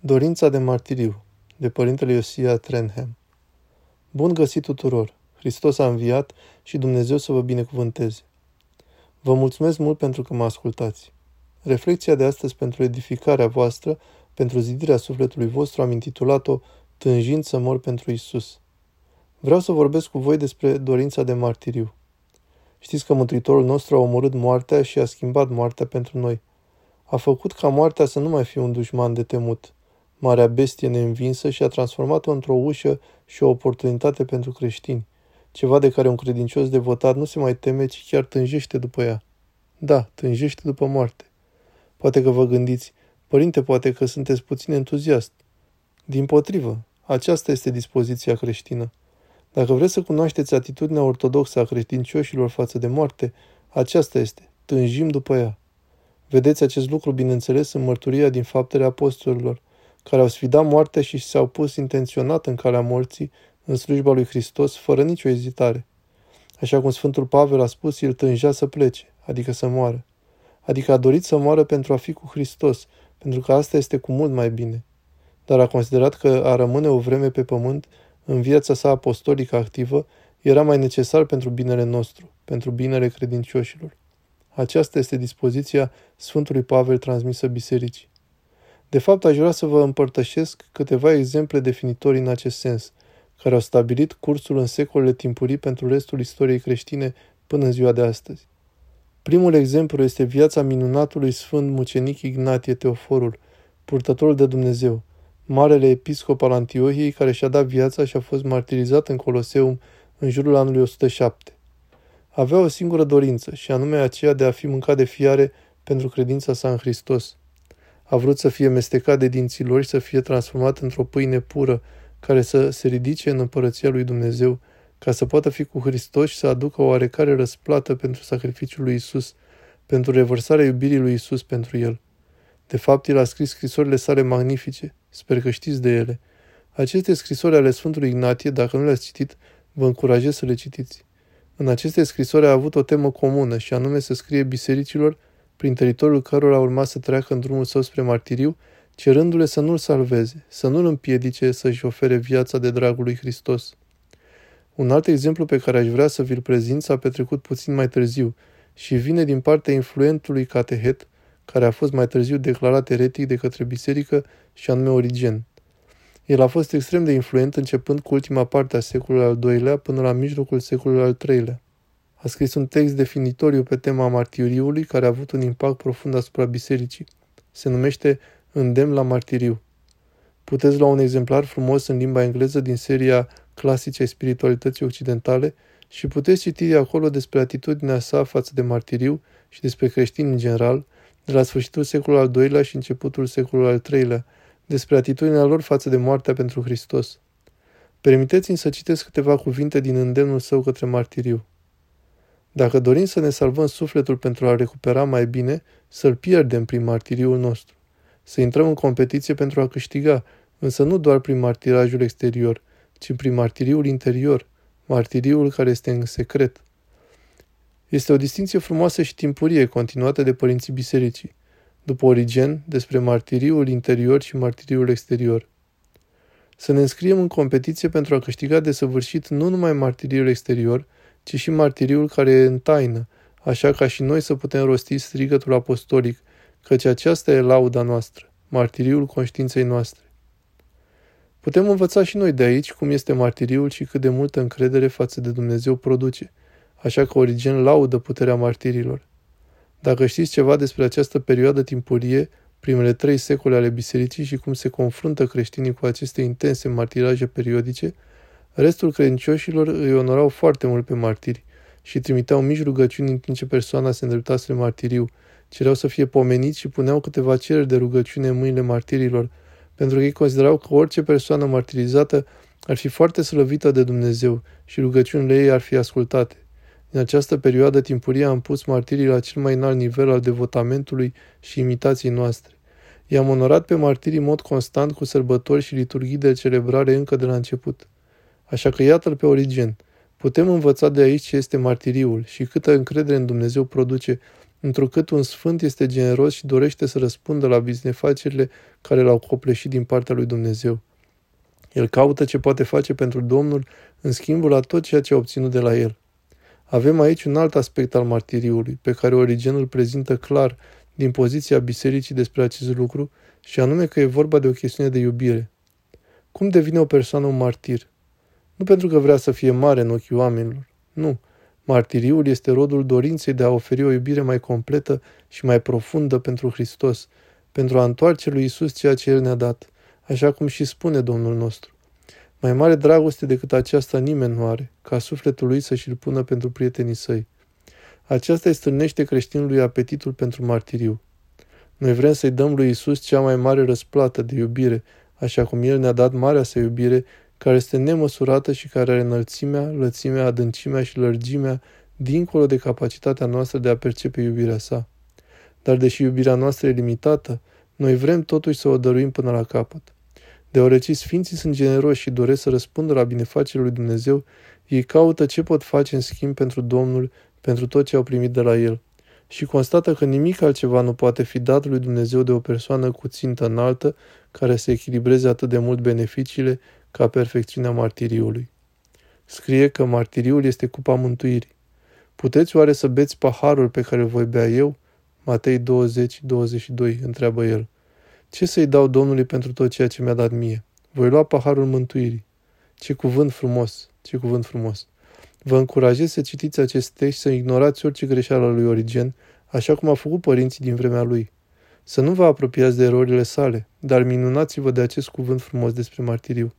Dorința de martiriu, de Părintele Iosia Trenham. Bun găsit tuturor! Hristos a înviat și Dumnezeu să vă binecuvânteze. Vă mulțumesc mult pentru că mă ascultați. Reflecția de astăzi pentru edificarea voastră, pentru zidirea sufletului vostru, am intitulat-o Tânjind să mor pentru Isus. Vreau să vorbesc cu voi despre dorința de martiriu. Știți că Mântuitorul nostru a omorât moartea și a schimbat moartea pentru noi. A făcut ca moartea să nu mai fie un dușman de temut, marea bestie neînvinsă și a transformat-o într-o ușă și o oportunitate pentru creștini, ceva de care un credincios devotat nu se mai teme, ci chiar tânjește după ea. Da, tânjește după moarte. Poate că vă gândiți, părinte, poate că sunteți puțin entuziast. Din potrivă, aceasta este dispoziția creștină. Dacă vreți să cunoașteți atitudinea ortodoxă a credincioșilor față de moarte, aceasta este, tânjim după ea. Vedeți acest lucru, bineînțeles, în mărturia din faptele apostolilor, care au sfidat moartea și s-au pus intenționat în calea morții, în slujba lui Hristos, fără nicio ezitare. Așa cum Sfântul Pavel a spus, el tângea să plece, adică să moară. Adică a dorit să moară pentru a fi cu Hristos, pentru că asta este cu mult mai bine. Dar a considerat că a rămâne o vreme pe pământ, în viața sa apostolică activă, era mai necesar pentru binele nostru, pentru binele credincioșilor. Aceasta este dispoziția Sfântului Pavel transmisă bisericii. De fapt, aș vrea să vă împărtășesc câteva exemple definitorii în acest sens, care au stabilit cursul în secolele timpurii pentru restul istoriei creștine până în ziua de astăzi. Primul exemplu este viața minunatului sfânt mucenic Ignatie Teoforul, purtătorul de Dumnezeu, marele episcop al Antiohiei care și-a dat viața și a fost martirizat în Coloseum în jurul anului 107. Avea o singură dorință, și anume aceea de a fi mâncat de fiare pentru credința sa în Hristos. A vrut să fie mestecat de dinții lor și să fie transformat într-o pâine pură, care să se ridice în împărăția lui Dumnezeu, ca să poată fi cu Hristos și să aducă o oarecare răsplată pentru sacrificiul lui Isus, pentru revărsarea iubirii lui Isus pentru el. De fapt, el a scris scrisorile sale magnifice. Sper că știți de ele. Aceste scrisori ale Sfântului Ignatie, dacă nu le-ați citit, vă încurajez să le citiți. În aceste scrisori a avut o temă comună și anume să scrie bisericilor prin teritoriul cărora urma să treacă în drumul său spre martiriu, cerându-le să nu-l salveze, să nu-l împiedice să-și ofere viața de dragul lui Hristos. Un alt exemplu pe care aș vrea să vi-l prezint s-a petrecut puțin mai târziu și vine din partea influentului catehet, care a fost mai târziu declarat eretic de către biserică și anume Origen. El a fost extrem de influent începând cu ultima parte a secolului al II-lea până la mijlocul secolului al III-lea. A scris un text definitoriu pe tema martiriului care a avut un impact profund asupra bisericii. Se numește Îndemn la martiriu. Puteți lua un exemplar frumos în limba engleză din seria clasice ai spiritualității occidentale și puteți citi acolo despre atitudinea sa față de martiriu și despre creștini în general, de la sfârșitul secolului al II-lea și începutul secolului al III-lea, despre atitudinea lor față de moartea pentru Hristos. Permiteți-mi să citesc câteva cuvinte din îndemnul său către martiriu. Dacă dorim să ne salvăm sufletul pentru a recupera mai bine, să-l pierdem prin martiriul nostru. Să intrăm în competiție pentru a câștiga, însă nu doar prin martirajul exterior, ci prin martiriul interior, martiriul care este în secret. Este o distinție frumoasă și timpurie continuată de părinții bisericii, după Origen, despre martiriul interior și martiriul exterior. Să ne înscriem în competiție pentru a câștiga de săvârșit nu numai martiriul exterior, ci și martiriul care e în taină, așa ca și noi să putem rosti strigătul apostolic, căci aceasta e lauda noastră, martiriul conștiinței noastre. Putem învăța și noi de aici cum este martiriul și cât de multă încredere față de Dumnezeu produce, așa că Origen laudă puterea martirilor. Dacă știți ceva despre această perioadă timpurie, primele trei secole ale bisericii și cum se confruntă creștinii cu aceste intense martiraje periodice, restul credincioșilor îi onorau foarte mult pe martiri și trimiteau mici rugăciuni în timp ce persoana se îndrepta spre martiriu, cereau să fie pomeniți și puneau câteva cereri de rugăciune în mâinile martirilor, pentru că ei considerau că orice persoană martirizată ar fi foarte slăvită de Dumnezeu și rugăciunile ei ar fi ascultate. În această perioadă timpurie am pus martirii la cel mai înalt nivel al devotamentului și imitației noastre. I-am onorat pe martirii în mod constant cu sărbători și liturghii de celebrare încă de la început. Așa că iată-l pe Origen. Putem învăța de aici ce este martiriul și câtă încredere în Dumnezeu produce, întrucât un sfânt este generos și dorește să răspundă la binefacerile care l-au copleșit din partea lui Dumnezeu. El caută ce poate face pentru Domnul în schimbul la tot ceea ce a obținut de la el. Avem aici un alt aspect al martiriului, pe care Origenul prezintă clar din poziția bisericii despre acest lucru, și anume că e vorba de o chestiune de iubire. Cum devine o persoană un martir? Nu pentru că vrea să fie mare în ochii oamenilor. Nu. Martiriul este rodul dorinței de a oferi o iubire mai completă și mai profundă pentru Hristos, pentru a întoarce lui Isus ceea ce El ne-a dat, așa cum și spune Domnul nostru. Mai mare dragoste decât aceasta nimeni nu are, ca sufletul lui să-și-l pună pentru prietenii săi. Aceasta îi stârnește creștinului apetitul pentru martiriu. Noi vrem să-i dăm lui Isus cea mai mare răsplată de iubire, așa cum El ne-a dat marea sa iubire, care este nemăsurată și care are înălțimea, lățimea, adâncimea și lărgimea, dincolo de capacitatea noastră de a percepe iubirea sa. Dar deși iubirea noastră e limitată, noi vrem totuși să o dăruim până la capăt. Deoarece Sfinții sunt generoși și doresc să răspundă la binefacerea lui Dumnezeu, ei caută ce pot face în schimb pentru Domnul, pentru tot ce au primit de la El. Și constată că nimic altceva nu poate fi dat lui Dumnezeu de o persoană cu țintă înaltă, care să echilibreze atât de mult beneficiile ca perfecțiunea martiriului. Scrie că martiriul este cupa mântuirii. Puteți oare să beți paharul pe care îl voi bea eu? Matei 20, 22, întreabă el. Ce să-i dau Domnului pentru tot ceea ce mi-a dat mie? Voi lua paharul mântuirii. Ce cuvânt frumos, ce cuvânt frumos. Vă încurajez să citiți acest text, să ignorați orice greșeală lui Origen, așa cum a făcut părinții din vremea lui. Să nu vă apropiați de erorile sale, dar minunați-vă de acest cuvânt frumos despre martiriu.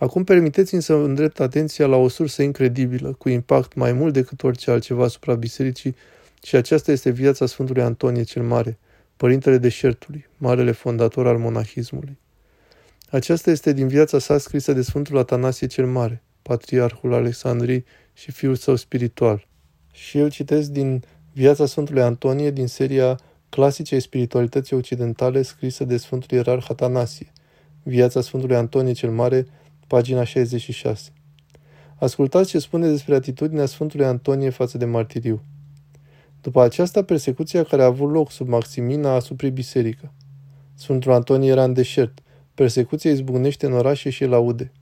Acum permiteți-mi să îndrept atenția la o sursă incredibilă, cu impact mai mult decât orice altceva asupra bisericii, și aceasta este viața Sfântului Antonie cel Mare, părintele deșertului, marele fondator al monahismului. Aceasta este din viața sa scrisă de Sfântul Atanasie cel Mare, patriarhul Alexandrii și fiul său spiritual. Și eu citesc din viața Sfântului Antonie din seria Clasice spiritualității occidentale scrisă de Sfântul Ierarh Atanasie, viața Sfântului Antonie cel Mare, pagina 66. Ascultați ce spune despre atitudinea Sfântului Antonie față de martiriu. După aceasta, persecuția care a avut loc sub Maximina a asuprit biserică. Sfântul Antonie era în deșert. Persecuția izbucnește în orașe și laude.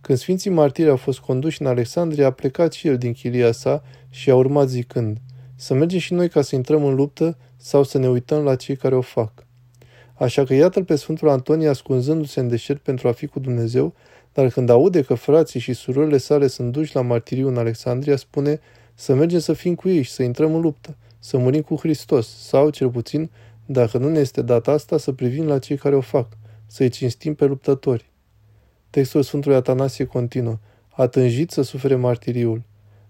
Când Sfinții Martiri au fost conduși în Alexandria, a plecat și el din chilia sa și a urmat zicând, să mergem și noi ca să intrăm în luptă sau să ne uităm la cei care o fac. Așa că iată-l pe Sfântul Antonie ascunzându-se în deșert pentru a fi cu Dumnezeu, dar când aude că frații și surorile sale sunt duși la martiriu în Alexandria, spune să mergem să fim cu ei și să intrăm în luptă, să murim cu Hristos, sau, cel puțin, dacă nu ne este dat asta, să privim la cei care o fac, să-i cinstim pe luptători. Textul Sfântului Atanasie continuă, a tânjit să sufere martiriul,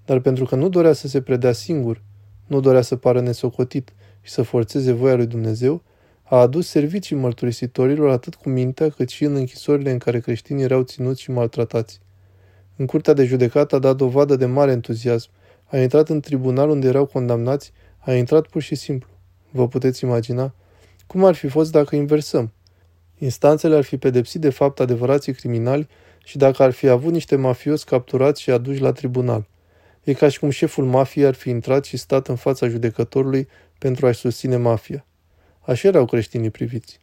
dar pentru că nu dorea să se predea singur, nu dorea să pară nesocotit și să forțeze voia lui Dumnezeu, a adus servicii mărturisitorilor atât cu mintea cât și în închisorile în care creștinii erau ținuți și maltratați. În curtea de judecată a dat dovadă de mare entuziasm, a intrat în tribunal unde erau condamnați, a intrat pur și simplu. Vă puteți imagina? Cum ar fi fost dacă inversăm? Instanțele ar fi pedepsit de fapt adevărații criminali și dacă ar fi avut niște mafioți capturați și aduși la tribunal. E ca și cum șeful mafiei ar fi intrat și stat în fața judecătorului pentru a-și susține mafia. Așa erau creștinii priviți.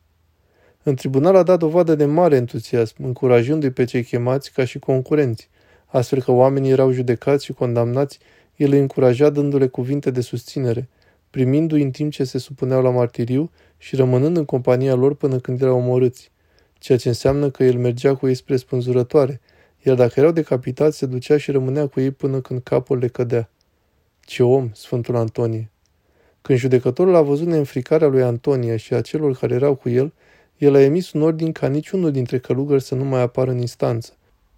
În tribunal a dat dovadă de mare entuziasm, încurajându-i pe cei chemați ca și concurenți, astfel că oamenii erau judecați și condamnați, el îi încuraja dându-le cuvinte de susținere, primindu-i în timp ce se supuneau la martiriu și rămânând în compania lor până când erau omorâți, ceea ce înseamnă că el mergea cu ei spre spânzurătoare, iar dacă erau decapitați, se ducea și rămânea cu ei până când capul le cădea. Ce om, Sfântul Antonie! Când judecătorul a văzut neînfricarea lui Antonie și a celor care erau cu el, el a emis un ordin ca niciunul dintre călugări să nu mai apară în instanță,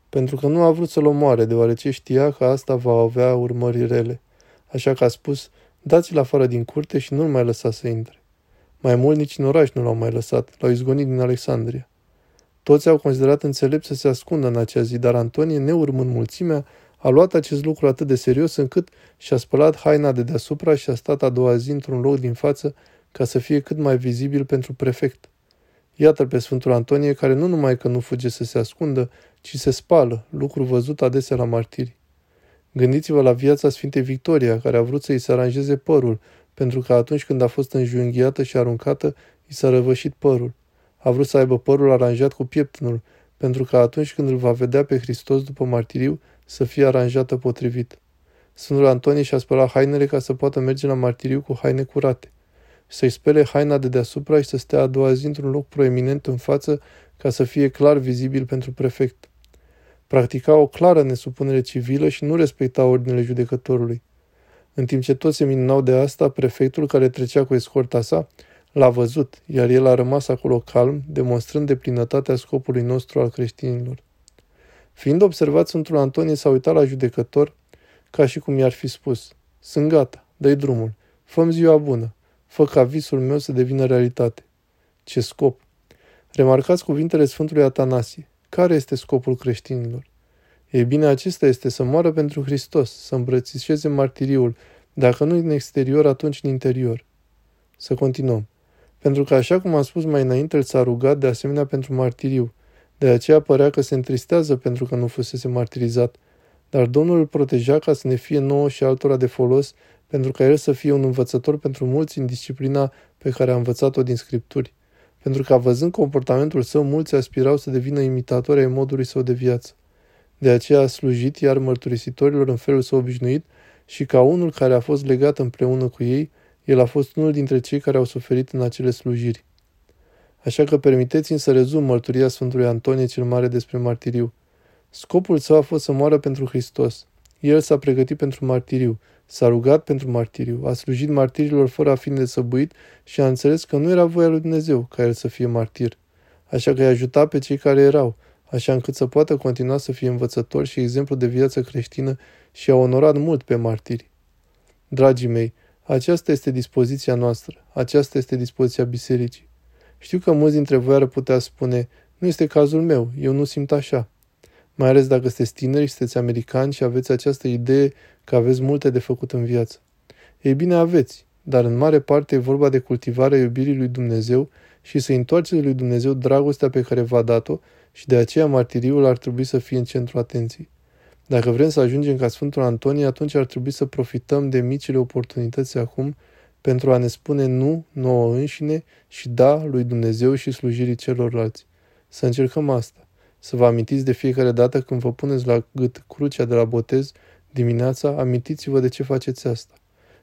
pentru că nu a vrut să-l omoare, deoarece știa că asta va avea urmări rele. Așa că a spus, dați-l afară din curte și nu-l mai lăsa să intre. Mai mult nici în oraș nu l-au mai lăsat, l-au izgonit din Alexandria. Toți au considerat înțelept să se ascundă în acea zi, dar Antonie, neurmând mulțimea, a luat acest lucru atât de serios încât și-a spălat haina de deasupra și a stat a doua zi într-un loc din față ca să fie cât mai vizibil pentru prefect. Iată-l pe Sfântul Antonie care nu numai că nu fuge să se ascundă, ci se spală, lucru văzut adesea la martiri. Gândiți-vă la viața Sfintei Victoria, care a vrut să-i se aranjeze părul, pentru că atunci când a fost înjunghiată și aruncată, i s-a răvășit părul. A vrut să aibă părul aranjat cu pieptnul, pentru că atunci când îl va vedea pe Hristos după martiriu, să fie aranjată potrivit. Sfântul Antonie și-a spălat hainele ca să poată merge la martiriu cu haine curate, să-i spele haina de deasupra și să stea a doua zi într-un loc proeminent în față ca să fie clar vizibil pentru prefect. Practica o clară nesupunere civilă și nu respecta ordinele judecătorului. În timp ce toți se minunau de asta, prefectul care trecea cu escorta sa l-a văzut, iar el a rămas acolo calm, demonstrând de plinătatea scopului nostru al creștinilor. Fiind observat, Sfântul Antonie s-a uitat la judecător ca și cum i-ar fi spus, Sunt gata, dă drumul, fă ziua bună, fă ca visul meu să devină realitate. Ce scop! Remarcați cuvintele Sfântului Atanasie. Care este scopul creștinilor? Ei bine, acesta este să moară pentru Hristos, să îmbrățișeze martiriul, dacă nu în exterior, atunci în interior. Să continuăm. Pentru că, așa cum am spus mai înainte, el s-a rugat de asemenea pentru martiriu. De aceea părea că se întristează pentru că nu fusese martirizat. Dar Domnul îl proteja ca să ne fie nouă și altora de folos, pentru ca el să fie un învățător pentru mulți în disciplina pe care a învățat-o din Scripturi. Pentru că, văzând comportamentul său, mulți aspirau să devină imitatori ai modului său de viață. De aceea a slujit iar mărturisitorilor în felul său obișnuit și ca unul care a fost legat împreună cu ei, el a fost unul dintre cei care au suferit în acele slujiri. Așa că permiteți-mi să rezum mărturia Sfântului Antonie cel Mare despre martiriu. Scopul său a fost să moară pentru Hristos. El s-a pregătit pentru martiriu, s-a rugat pentru martiriu, a slujit martirilor fără a fi nesăbuit și a înțeles că nu era voia lui Dumnezeu ca el să fie martir. Așa că i-a ajutat pe cei care erau, așa încât să poată continua să fie învățător și exemplu de viață creștină și a onorat mult pe martiri. Dragii mei, aceasta este dispoziția noastră, aceasta este dispoziția bisericii. Știu că mulți dintre voi ar putea spune, nu este cazul meu, eu nu simt așa. Mai ales dacă sunteți tineri și sunteți americani și aveți această idee că aveți multe de făcut în viață. Ei bine, aveți, dar în mare parte e vorba de cultivarea iubirii lui Dumnezeu și să întoarceți lui Dumnezeu dragostea pe care v-a dat-o și de aceea martiriul ar trebui să fie în centrul atenției. Dacă vrem să ajungem ca Sfântul Antonie, atunci ar trebui să profităm de micile oportunități acum pentru a ne spune nu nouă înșine și da lui Dumnezeu și slujirii celorlalți. Să încercăm asta. Să vă amintiți de fiecare dată când vă puneți la gât crucea de la botez dimineața, amintiți-vă de ce faceți asta.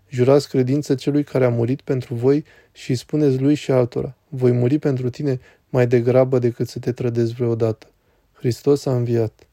Jurați credință celui care a murit pentru voi și îi spuneți lui și altora, voi muri pentru tine mai degrabă decât să te trădezi vreodată. Hristos a înviat.